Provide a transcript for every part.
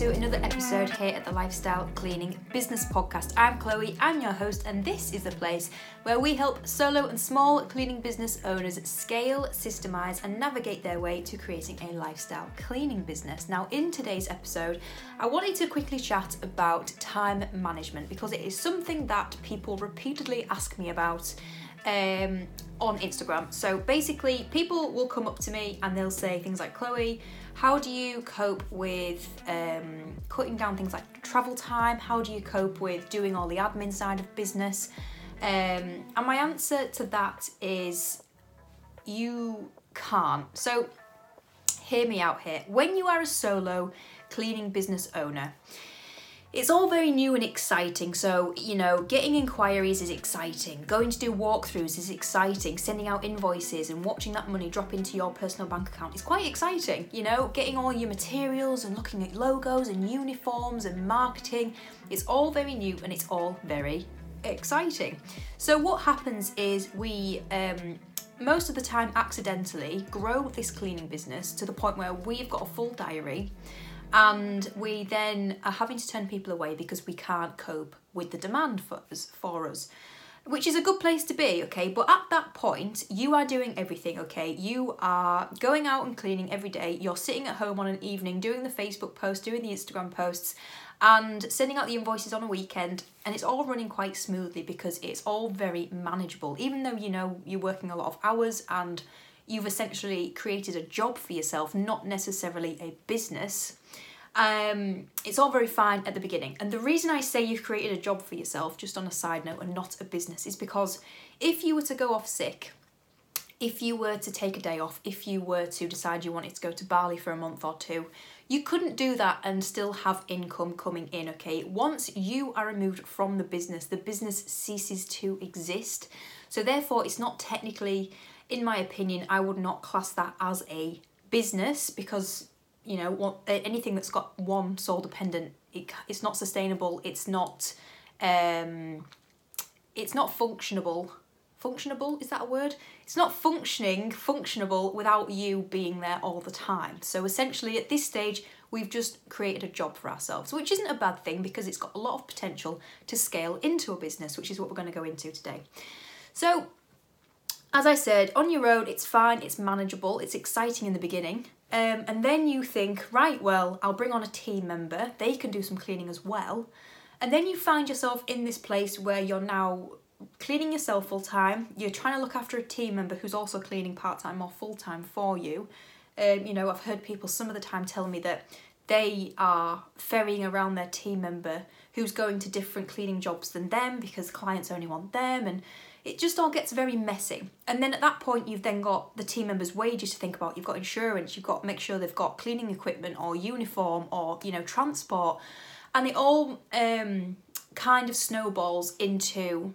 to another episode here at the Lifestyle Cleaning Business Podcast. I'm Chloe, I'm your host, and this is the place where we help solo and small cleaning business owners scale, systemize, and navigate their way to creating a lifestyle cleaning business. Now, in today's episode, I wanted to quickly chat about time management because it is something that people repeatedly ask me about um, on Instagram. So basically, people will come up to me and they'll say things like, Chloe, how do you cope with um, cutting down things like travel time? How do you cope with doing all the admin side of business? Um, and my answer to that is you can't. So hear me out here. When you are a solo cleaning business owner, it's all very new and exciting. So, you know, getting inquiries is exciting, going to do walkthroughs is exciting, sending out invoices and watching that money drop into your personal bank account is quite exciting. You know, getting all your materials and looking at logos and uniforms and marketing, it's all very new and it's all very exciting. So, what happens is we, um, most of the time, accidentally grow this cleaning business to the point where we've got a full diary and we then are having to turn people away because we can't cope with the demand for us for us which is a good place to be okay? But at that point you are doing everything okay? You are going out and cleaning every day. You're sitting at home on an evening doing the facebook posts doing the instagram posts and sending out the invoices on a weekend. And it's all running quite smoothly because it's all very manageable even though you know you're working a lot of hours and you've essentially created a job for yourself not necessarily a business um, it's all very fine at the beginning. And the reason I say you've created a job for yourself, just on a side note, and not a business, is because if you were to go off sick, if you were to take a day off, if you were to decide you wanted to go to Bali for a month or two, you couldn't do that and still have income coming in, okay? Once you are removed from the business, the business ceases to exist. So, therefore, it's not technically, in my opinion, I would not class that as a business because you know anything that's got one sole dependent it, it's not sustainable it's not um it's not functionable. Functionable is that a word? It's not functioning functionable without you being there all the time. So essentially at this stage we've just created a job for ourselves which isn't a bad thing because it's got a lot of potential to scale into a business which is what we're going to go into today. So as i said on your own it's fine it's manageable it's exciting in the beginning um, and then you think, right, well, I'll bring on a team member, they can do some cleaning as well. And then you find yourself in this place where you're now cleaning yourself full time, you're trying to look after a team member who's also cleaning part time or full time for you. Um, you know, I've heard people some of the time tell me that they are ferrying around their team member who's going to different cleaning jobs than them because clients only want them and it just all gets very messy. And then at that point, you've then got the team members' wages to think about. You've got insurance. You've got to make sure they've got cleaning equipment or uniform or you know transport, and it all um, kind of snowballs into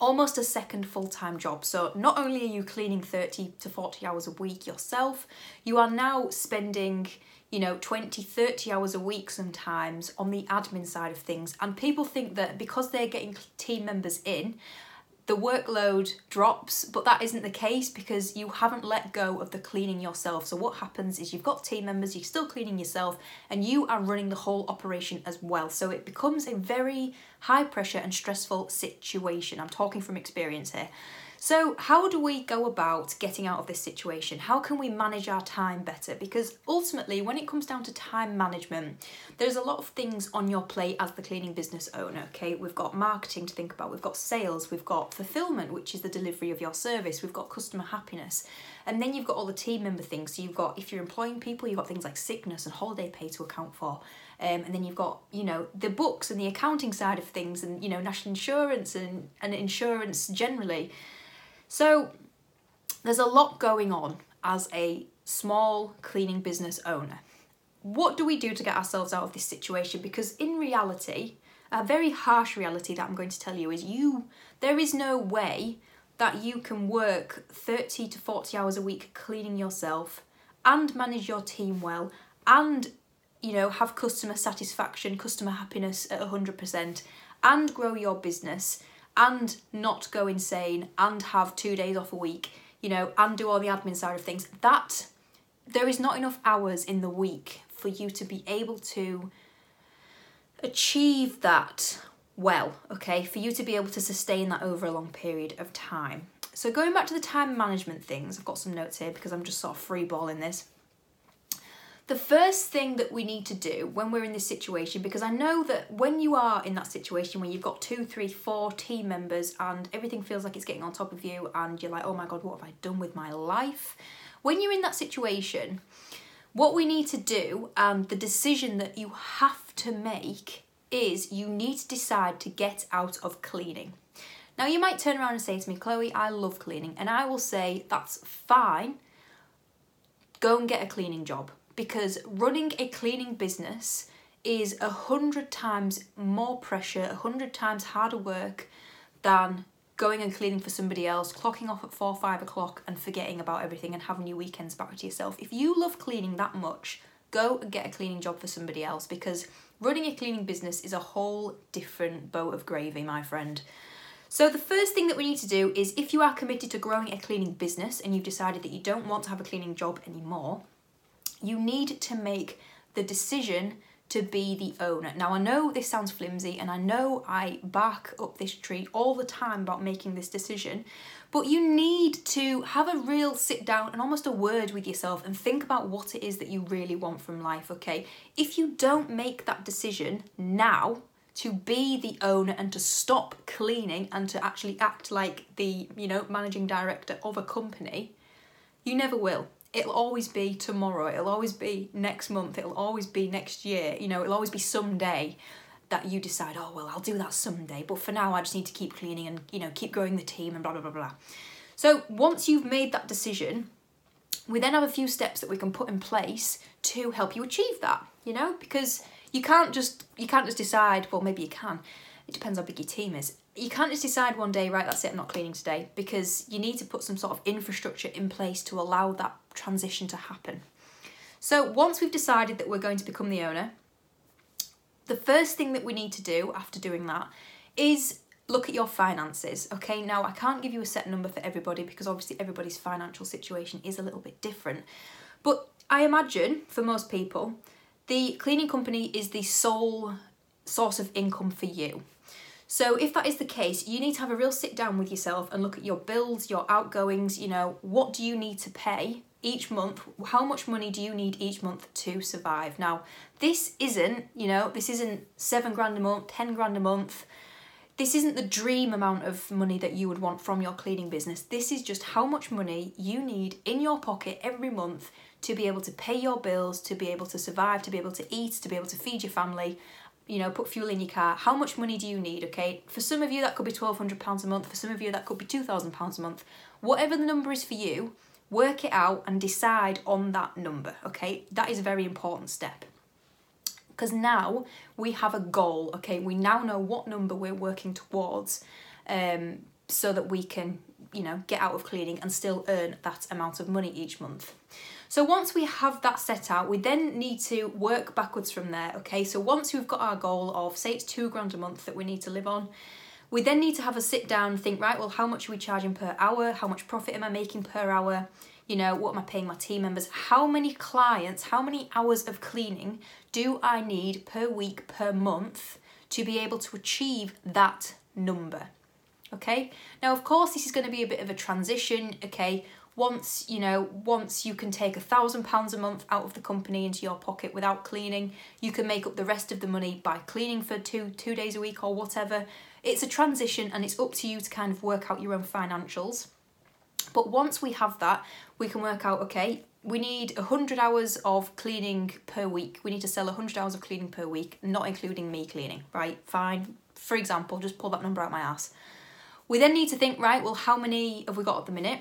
almost a second full time job. So, not only are you cleaning 30 to 40 hours a week yourself, you are now spending, you know, 20, 30 hours a week sometimes on the admin side of things. And people think that because they're getting team members in the workload drops, but that isn't the case because you haven't let go of the cleaning yourself. So, what happens is you've got team members, you're still cleaning yourself, and you are running the whole operation as well. So, it becomes a very high pressure and stressful situation. I'm talking from experience here. So, how do we go about getting out of this situation? How can we manage our time better? Because ultimately, when it comes down to time management, there's a lot of things on your plate as the cleaning business owner. Okay, we've got marketing to think about, we've got sales, we've got fulfillment, which is the delivery of your service, we've got customer happiness, and then you've got all the team member things. So, you've got if you're employing people, you've got things like sickness and holiday pay to account for. Um, and then you've got you know the books and the accounting side of things and you know national insurance and, and insurance generally so there's a lot going on as a small cleaning business owner. What do we do to get ourselves out of this situation? Because in reality, a very harsh reality that I'm going to tell you is you there is no way that you can work 30 to 40 hours a week cleaning yourself and manage your team well and you know have customer satisfaction customer happiness at 100% and grow your business and not go insane and have two days off a week, you know, and do all the admin side of things, that there is not enough hours in the week for you to be able to achieve that well, okay, for you to be able to sustain that over a long period of time. So, going back to the time management things, I've got some notes here because I'm just sort of freeballing this. The first thing that we need to do when we're in this situation, because I know that when you are in that situation where you've got two, three, four team members and everything feels like it's getting on top of you and you're like, oh my God, what have I done with my life? When you're in that situation, what we need to do and the decision that you have to make is you need to decide to get out of cleaning. Now, you might turn around and say to me, Chloe, I love cleaning. And I will say, that's fine. Go and get a cleaning job because running a cleaning business is a hundred times more pressure, a hundred times harder work than going and cleaning for somebody else, clocking off at four, five o'clock and forgetting about everything and having your weekends back to yourself. If you love cleaning that much, go and get a cleaning job for somebody else because running a cleaning business is a whole different boat of gravy, my friend. So, the first thing that we need to do is if you are committed to growing a cleaning business and you've decided that you don't want to have a cleaning job anymore, you need to make the decision to be the owner. Now, I know this sounds flimsy and I know I back up this tree all the time about making this decision, but you need to have a real sit down and almost a word with yourself and think about what it is that you really want from life, okay? If you don't make that decision now, to be the owner and to stop cleaning and to actually act like the, you know, managing director of a company, you never will it'll always be tomorrow, it'll always be next month, it'll always be next year, you know, it'll always be someday that you decide, oh, well, I'll do that someday, but for now I just need to keep cleaning and, you know, keep growing the team and blah, blah, blah, blah. So once you've made that decision, we then have a few steps that we can put in place to help you achieve that, you know, because you can't just you can't just decide, well maybe you can. It depends how big your team is you can't just decide one day, right, that's it, I'm not cleaning today, because you need to put some sort of infrastructure in place to allow that transition to happen. So once we've decided that we're going to become the owner, the first thing that we need to do after doing that is look at your finances. Okay, now I can't give you a set number for everybody because obviously everybody's financial situation is a little bit different. But I imagine for most people, the cleaning company is the sole source of income for you. So if that is the case, you need to have a real sit down with yourself and look at your bills, your outgoings, you know, what do you need to pay each month? How much money do you need each month to survive? Now, this isn't, you know, this isn't 7 grand a month, 10 grand a month. This isn't the dream amount of money that you would want from your cleaning business. This is just how much money you need in your pocket every month to be able to pay your bills, to be able to survive, to be able to eat, to be able to feed your family, you know, put fuel in your car. How much money do you need? Okay, for some of you that could be twelve hundred pounds a month. For some of you that could be two thousand pounds a month. Whatever the number is for you, work it out and decide on that number. Okay, that is a very important step because now we have a goal. Okay, we now know what number we're working towards, um, so that we can, you know, get out of cleaning and still earn that amount of money each month. So once we have that set out, we then need to work backwards from there, okay? So once we've got our goal of, say it's two grand a month that we need to live on, we then need to have a sit down and think, right, well, how much are we charging per hour? How much profit am I making per hour? You know, what am I paying my team members? How many clients, how many hours of cleaning do I need per week, per month to be able to achieve that number? Okay, now of course, this is going to be a bit of a transition. Okay, once you know once you can take a thousand pounds a month out of the company into your pocket without cleaning you can make up the rest of the money by cleaning for two two days a week or whatever. It's a transition and it's up to you to kind of work out your own financials. But once we have that we can work out okay we need 100 hours of cleaning per week. We need to sell 100 hours of cleaning per week not including me cleaning right? Fine. For example just pull that number out my ass we then need to think right well how many have we got at the minute?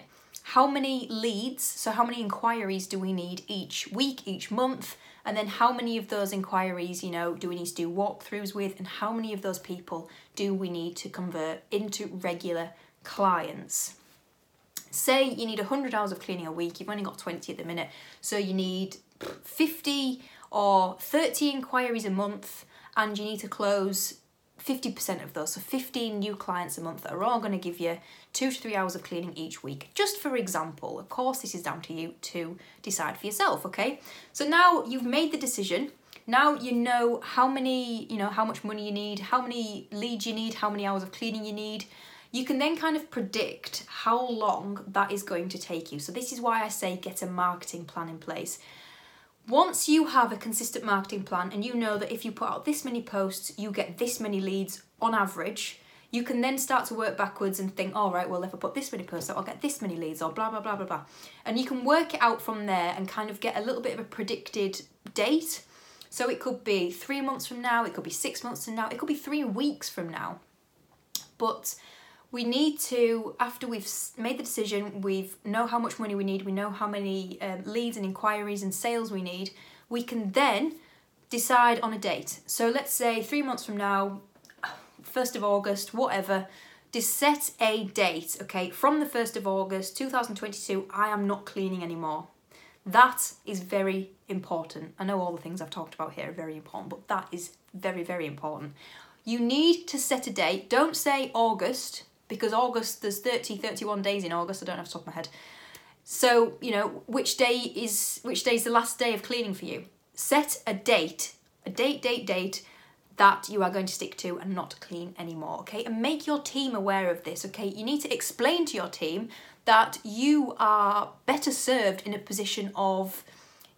How many leads, so how many inquiries do we need each week, each month, and then how many of those inquiries, you know, do we need to do walkthroughs with, and how many of those people do we need to convert into regular clients? Say you need 100 hours of cleaning a week, you've only got 20 at the minute, so you need 50 or 30 inquiries a month, and you need to close 50% of those, so 15 new clients a month that are all going to give you two to three hours of cleaning each week. Just for example, of course, this is down to you to decide for yourself, okay? So now you've made the decision. Now you know how many, you know, how much money you need, how many leads you need, how many hours of cleaning you need. You can then kind of predict how long that is going to take you. So this is why I say get a marketing plan in place once you have a consistent marketing plan and you know that if you put out this many posts, you get this many leads on average, you can then start to work backwards and think, all right, well, if I put this many posts out, I'll get this many leads, or blah, blah, blah, blah, blah. And you can work it out from there and kind of get a little bit of a predicted date. So it could be three months from now, it could be six months from now, it could be three weeks from now. But we need to after we've made the decision we've know how much money we need we know how many um, leads and inquiries and sales we need we can then decide on a date. So let's say three months from now 1st of august whatever just set a date okay? From the 1st of august 2022 i am not cleaning anymore. That is very important. I know all the things i've talked about here are very important but that is very very important. You need to set a date. Don't say august because August, there's 30, 31 days in August, I don't have to top of my head. So, you know, which day is which day is the last day of cleaning for you? Set a date, a date, date, date that you are going to stick to and not clean anymore, okay? And make your team aware of this, okay? You need to explain to your team that you are better served in a position of,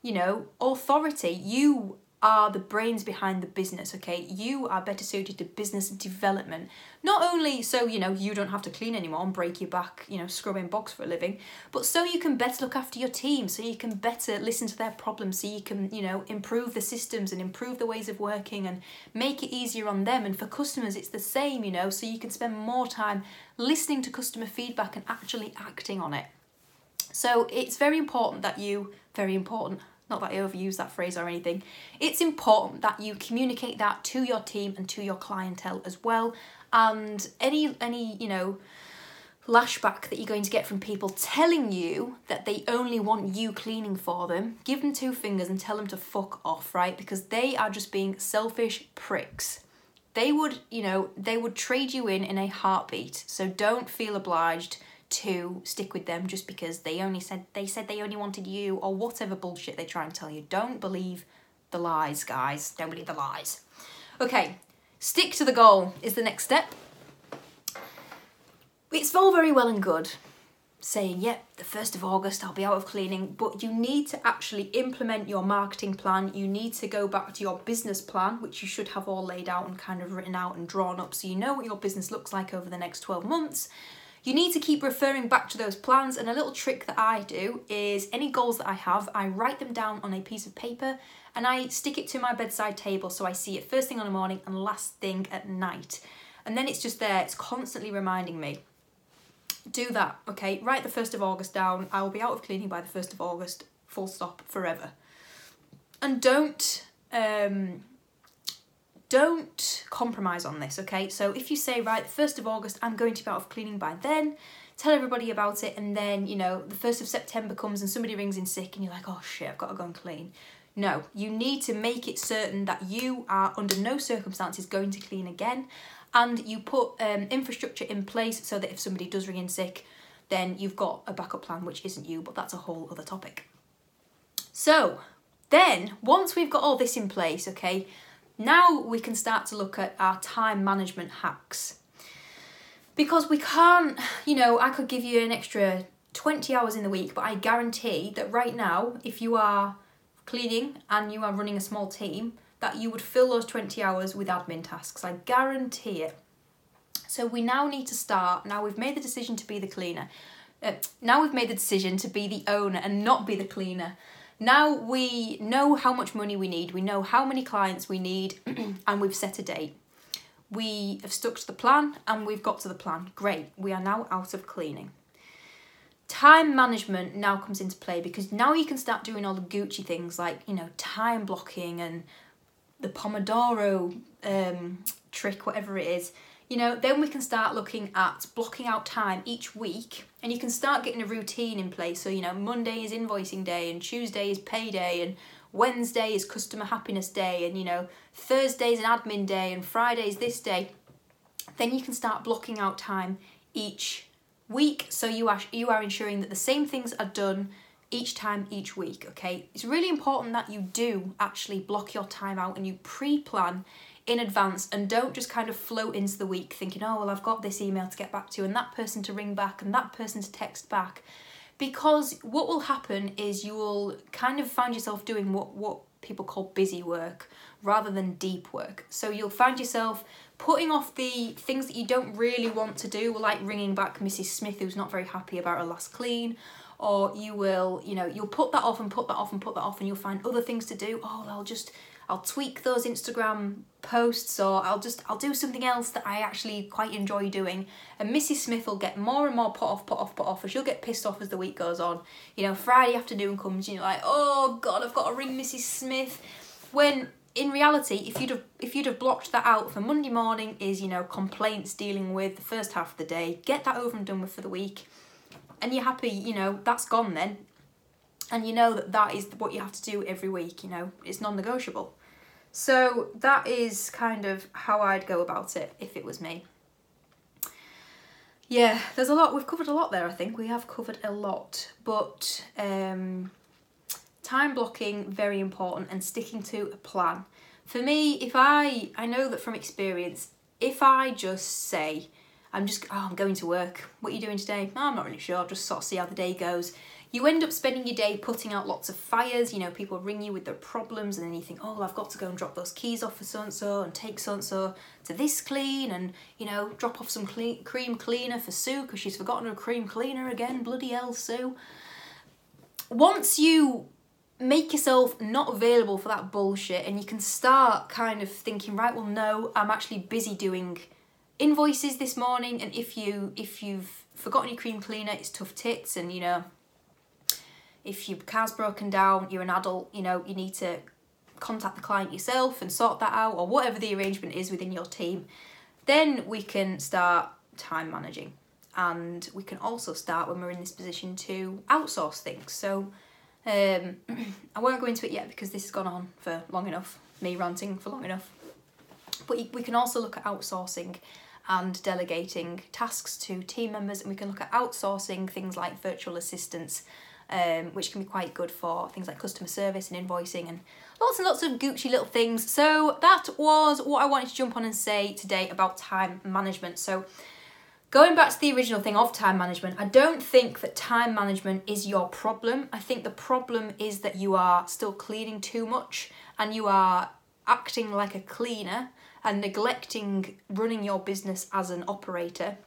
you know, authority. You are the brains behind the business, okay? You are better suited to business development. Not only so, you know, you don't have to clean anymore and break your back, you know, scrubbing box for a living, but so you can better look after your team, so you can better listen to their problems, so you can, you know, improve the systems and improve the ways of working and make it easier on them. And for customers, it's the same, you know, so you can spend more time listening to customer feedback and actually acting on it. So it's very important that you, very important, not that I overuse that phrase or anything. It's important that you communicate that to your team and to your clientele as well. And any any, you know, lashback that you're going to get from people telling you that they only want you cleaning for them, give them two fingers and tell them to fuck off, right? Because they are just being selfish pricks. They would, you know, they would trade you in in a heartbeat. So don't feel obliged to stick with them just because they only said they said they only wanted you or whatever bullshit they try and tell you. Don't believe the lies, guys. Don't believe the lies. Okay, stick to the goal is the next step. It's all very well and good saying, yep, the 1st of August I'll be out of cleaning, but you need to actually implement your marketing plan. You need to go back to your business plan, which you should have all laid out and kind of written out and drawn up so you know what your business looks like over the next 12 months. You need to keep referring back to those plans, and a little trick that I do is any goals that I have, I write them down on a piece of paper and I stick it to my bedside table so I see it first thing in the morning and last thing at night. And then it's just there, it's constantly reminding me. Do that, okay? Write the 1st of August down. I will be out of cleaning by the 1st of August, full stop, forever. And don't um, don't compromise on this, okay? So if you say, right, the 1st of August, I'm going to be out of cleaning by then, tell everybody about it, and then, you know, the 1st of September comes and somebody rings in sick and you're like, oh shit, I've got to go and clean. No, you need to make it certain that you are under no circumstances going to clean again and you put um, infrastructure in place so that if somebody does ring in sick, then you've got a backup plan, which isn't you, but that's a whole other topic. So, then, once we've got all this in place, okay, now we can start to look at our time management hacks. Because we can't, you know, I could give you an extra 20 hours in the week, but I guarantee that right now, if you are cleaning and you are running a small team, that you would fill those 20 hours with admin tasks. I guarantee it. So we now need to start. Now we've made the decision to be the cleaner. Uh, now we've made the decision to be the owner and not be the cleaner. Now we know how much money we need, we know how many clients we need, and we've set a date. We have stuck to the plan and we've got to the plan. Great, we are now out of cleaning. Time management now comes into play because now you can start doing all the Gucci things like, you know, time blocking and the Pomodoro um, trick, whatever it is you know, then we can start looking at blocking out time each week. And you can start getting a routine in place. So, you know, Monday is invoicing day and Tuesday is payday and Wednesday is customer happiness day, and you know, Thursday's an admin day, and Friday's this day, then you can start blocking out time each week. So you are you are ensuring that the same things are done each time each week okay? It's really important that you do actually block your time out and you pre-plan in advance and don't just kind of float into the week thinking oh well I've got this email to get back to and that person to ring back and that person to text back. Because what will happen is you will kind of find yourself doing what what people call busy work rather than deep work. So you'll find yourself putting off the things that you don't really want to do like ringing back Mrs Smith who's not very happy about her last clean or you will you know you'll put that off and put that off and put that off and you'll find other things to do. Oh I'll just I'll tweak those Instagram posts or I'll just I'll do something else that I actually quite enjoy doing. And Mrs Smith will get more and more put off put off put off and she'll get pissed off as the week goes on. You know Friday afternoon comes you're like oh god I've got to ring Mrs Smith. When in reality, if you'd have if you'd have blocked that out for Monday morning, is you know complaints dealing with the first half of the day, get that over and done with for the week, and you're happy. You know that's gone then, and you know that that is what you have to do every week. You know it's non-negotiable. So that is kind of how I'd go about it if it was me. Yeah, there's a lot. We've covered a lot there. I think we have covered a lot, but um, time blocking very important and sticking to a plan for me if i i know that from experience if i just say i'm just oh i'm going to work. What are you doing today? Oh, i'm not really sure. I'll just sort of see how the day goes. You end up spending your day putting out lots of fires. You know people ring you with their problems and then you think oh i've got to go and drop those keys off for so and so and take so and so to this clean and you know drop off some clean, cream cleaner for sue because she's forgotten her cream cleaner again. Bloody hell sue. Once you make yourself not available for that bullshit and you can start kind of thinking right well no i'm actually busy doing invoices this morning and if you if you've forgotten your cream cleaner it's tough tits and you know if your car's broken down you're an adult you know you need to contact the client yourself and sort that out or whatever the arrangement is within your team then we can start time managing and we can also start when we're in this position to outsource things so um, I won't go into it yet because this has gone on for long enough, me ranting for long enough. But we can also look at outsourcing and delegating tasks to team members and we can look at outsourcing things like virtual assistants um, which can be quite good for things like customer service and invoicing and lots and lots of Gucci little things. So that was what I wanted to jump on and say today about time management. So Going back to the original thing of time management, I don't think that time management is your problem. I think the problem is that you are still cleaning too much and you are acting like a cleaner and neglecting running your business as an operator.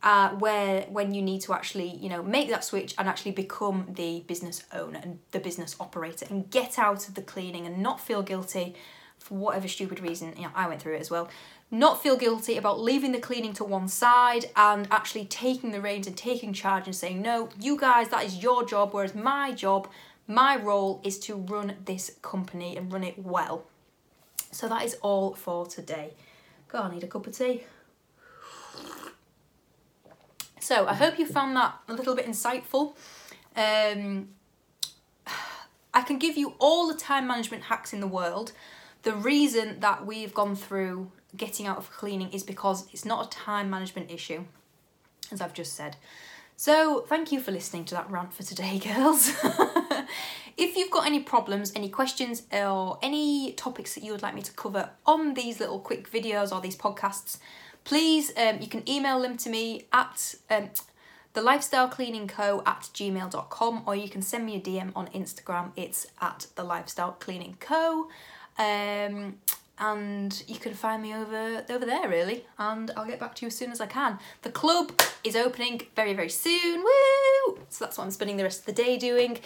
Uh, where when you need to actually you know make that switch and actually become the business owner and the business operator and get out of the cleaning and not feel guilty for whatever stupid reason you know I went through it as well not feel guilty about leaving the cleaning to one side and actually taking the reins and taking charge and saying, no, you guys, that is your job, whereas my job, my role is to run this company and run it well. So that is all for today. God, I need a cup of tea. So I hope you found that a little bit insightful. Um, I can give you all the time management hacks in the world. The reason that we've gone through getting out of cleaning is because it's not a time management issue, as I've just said. So, thank you for listening to that rant for today, girls. If you've got any problems, any questions, or any topics that you would like me to cover on these little quick videos or these podcasts, please um, you can email them to me at um, the lifestyle cleaning co at gmail.com or you can send me a DM on Instagram. It's at the lifestyle cleaning co. Um, and you can find me over over there really and I'll get back to you as soon as I can. The club is opening very very soon, woo! So that's what I'm spending the rest of the day doing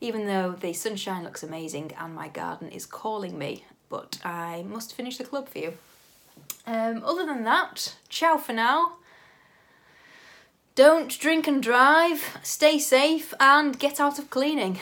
even though the sunshine looks amazing and my garden is calling me but I must finish the club for you. Um, other than that, ciao for now. Don't drink and drive, stay safe and get out of cleaning.